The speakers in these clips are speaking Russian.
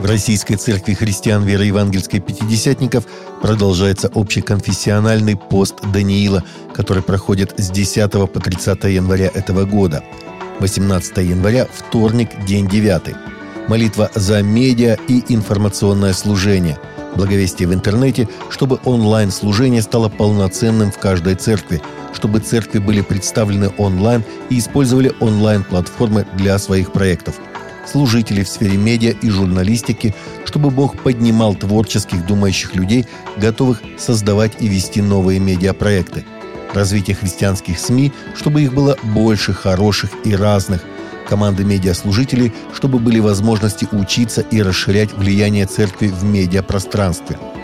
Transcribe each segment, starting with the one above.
В Российской Церкви Христиан Веры Евангельской Пятидесятников продолжается общеконфессиональный пост Даниила, который проходит с 10 по 30 января этого года. 18 января – вторник, день 9. Молитва за медиа и информационное служение. Благовестие в интернете, чтобы онлайн-служение стало полноценным в каждой церкви, чтобы церкви были представлены онлайн и использовали онлайн-платформы для своих проектов – служителей в сфере медиа и журналистики, чтобы Бог поднимал творческих думающих людей, готовых создавать и вести новые медиапроекты. Развитие христианских СМИ, чтобы их было больше, хороших и разных. Команды медиаслужителей, чтобы были возможности учиться и расширять влияние церкви в медиапространстве –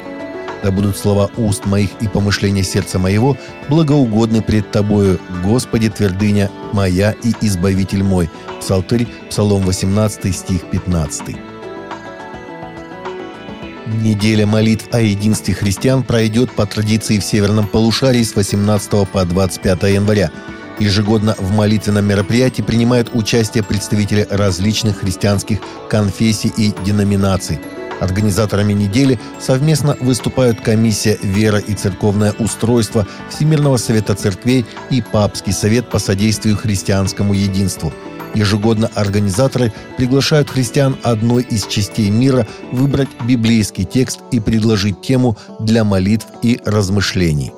да будут слова уст моих и помышления сердца моего благоугодны пред Тобою, Господи, твердыня моя и избавитель мой». Псалтырь, Псалом 18, стих 15. Неделя молитв о единстве христиан пройдет по традиции в Северном полушарии с 18 по 25 января. Ежегодно в молитвенном мероприятии принимают участие представители различных христианских конфессий и деноминаций – Организаторами недели совместно выступают Комиссия «Вера и церковное устройство» Всемирного совета церквей и Папский совет по содействию христианскому единству. Ежегодно организаторы приглашают христиан одной из частей мира выбрать библейский текст и предложить тему для молитв и размышлений.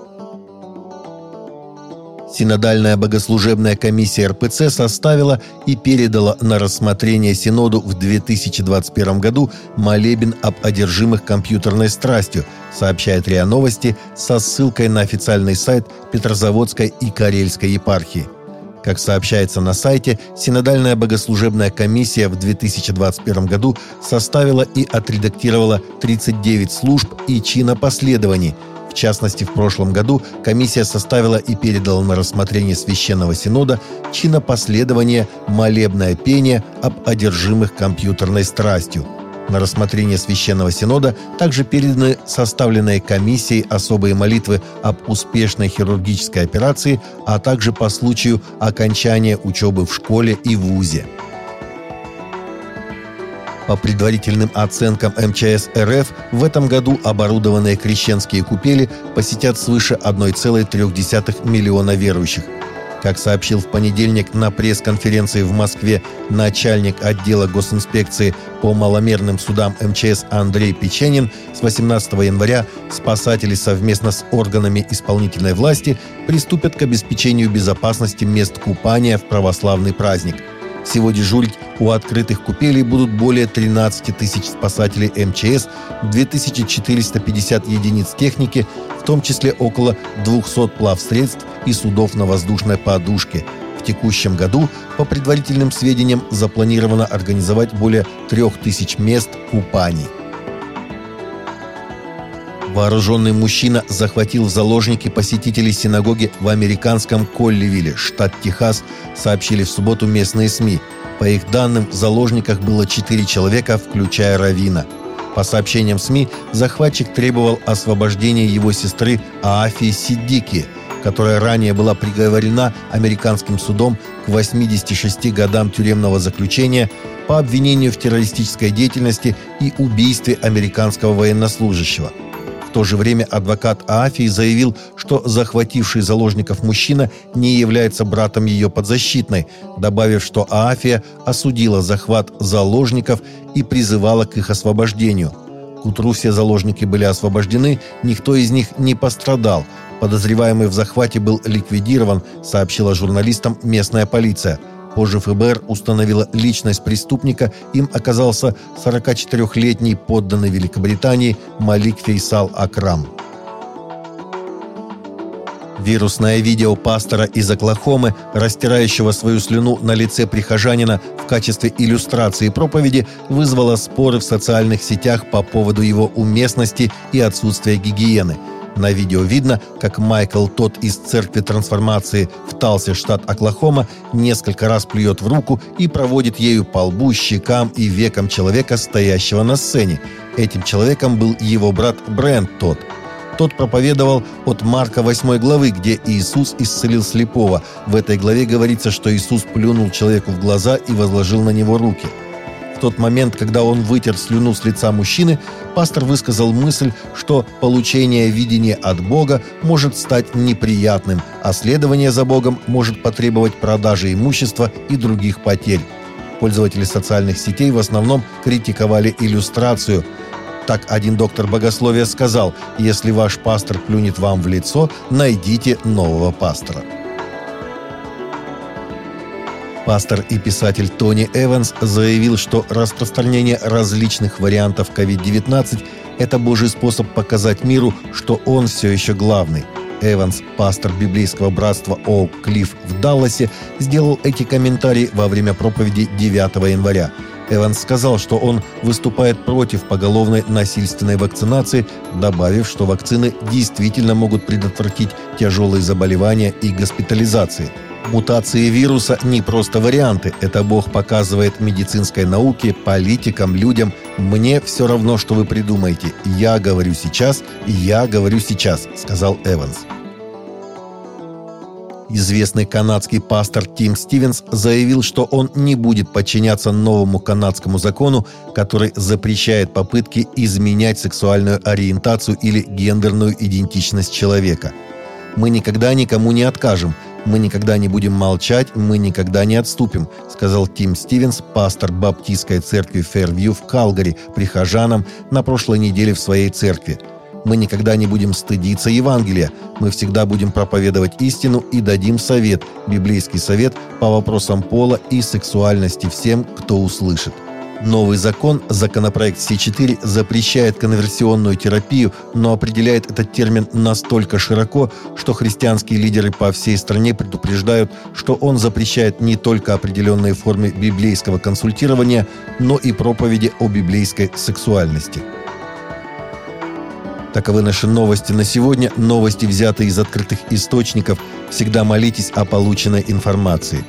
Синодальная богослужебная комиссия РПЦ составила и передала на рассмотрение Синоду в 2021 году молебен об одержимых компьютерной страстью, сообщает РИА Новости со ссылкой на официальный сайт Петрозаводской и Карельской епархии. Как сообщается на сайте, Синодальная богослужебная комиссия в 2021 году составила и отредактировала 39 служб и чинопоследований – в частности, в прошлом году комиссия составила и передала на рассмотрение Священного Синода чинопоследование «Молебное пение об одержимых компьютерной страстью». На рассмотрение Священного Синода также переданы составленные комиссией особые молитвы об успешной хирургической операции, а также по случаю окончания учебы в школе и вузе. По предварительным оценкам МЧС РФ, в этом году оборудованные крещенские купели посетят свыше 1,3 миллиона верующих. Как сообщил в понедельник на пресс-конференции в Москве начальник отдела госинспекции по маломерным судам МЧС Андрей Печенин, с 18 января спасатели совместно с органами исполнительной власти приступят к обеспечению безопасности мест купания в православный праздник – всего дежурить у открытых купелей будут более 13 тысяч спасателей МЧС, 2450 единиц техники, в том числе около 200 плавсредств и судов на воздушной подушке. В текущем году, по предварительным сведениям, запланировано организовать более 3000 мест купаний. Вооруженный мужчина захватил в заложники посетителей синагоги в американском Колливилле, штат Техас, сообщили в субботу местные СМИ. По их данным, в заложниках было четыре человека, включая Равина. По сообщениям СМИ, захватчик требовал освобождения его сестры Аафии Сиддики, которая ранее была приговорена американским судом к 86 годам тюремного заключения по обвинению в террористической деятельности и убийстве американского военнослужащего – в то же время адвокат Аафии заявил, что захвативший заложников мужчина не является братом ее подзащитной, добавив, что Аафия осудила захват заложников и призывала к их освобождению. К утру все заложники были освобождены, никто из них не пострадал. Подозреваемый в захвате был ликвидирован, сообщила журналистам местная полиция – Позже ФБР установила личность преступника. Им оказался 44-летний подданный Великобритании Малик Фейсал Акрам. Вирусное видео пастора из Оклахомы, растирающего свою слюну на лице прихожанина в качестве иллюстрации проповеди, вызвало споры в социальных сетях по поводу его уместности и отсутствия гигиены – на видео видно, как Майкл тот из церкви трансформации в Талсе, штат Оклахома, несколько раз плюет в руку и проводит ею по лбу, щекам и векам человека, стоящего на сцене. Этим человеком был его брат Брент тот. Тот проповедовал от Марка 8 главы, где Иисус исцелил слепого. В этой главе говорится, что Иисус плюнул человеку в глаза и возложил на него руки – В тот момент, когда он вытер слюну с лица мужчины, пастор высказал мысль, что получение видения от Бога может стать неприятным, а следование за Богом может потребовать продажи имущества и других потерь. Пользователи социальных сетей в основном критиковали иллюстрацию. Так один доктор богословия сказал, если ваш пастор плюнет вам в лицо, найдите нового пастора. Пастор и писатель Тони Эванс заявил, что распространение различных вариантов COVID-19 – это Божий способ показать миру, что он все еще главный. Эванс, пастор библейского братства Оук Клифф в Далласе, сделал эти комментарии во время проповеди 9 января. Эванс сказал, что он выступает против поголовной насильственной вакцинации, добавив, что вакцины действительно могут предотвратить тяжелые заболевания и госпитализации – Мутации вируса не просто варианты. Это Бог показывает медицинской науке, политикам, людям. Мне все равно, что вы придумаете. Я говорю сейчас, я говорю сейчас, сказал Эванс. Известный канадский пастор Тим Стивенс заявил, что он не будет подчиняться новому канадскому закону, который запрещает попытки изменять сексуальную ориентацию или гендерную идентичность человека. «Мы никогда никому не откажем», «Мы никогда не будем молчать, мы никогда не отступим», сказал Тим Стивенс, пастор Баптистской церкви Фэрвью в Калгари, прихожанам на прошлой неделе в своей церкви. «Мы никогда не будем стыдиться Евангелия, мы всегда будем проповедовать истину и дадим совет, библейский совет по вопросам пола и сексуальности всем, кто услышит». Новый закон, законопроект С4, запрещает конверсионную терапию, но определяет этот термин настолько широко, что христианские лидеры по всей стране предупреждают, что он запрещает не только определенные формы библейского консультирования, но и проповеди о библейской сексуальности. Таковы наши новости на сегодня. Новости, взятые из открытых источников. Всегда молитесь о полученной информации.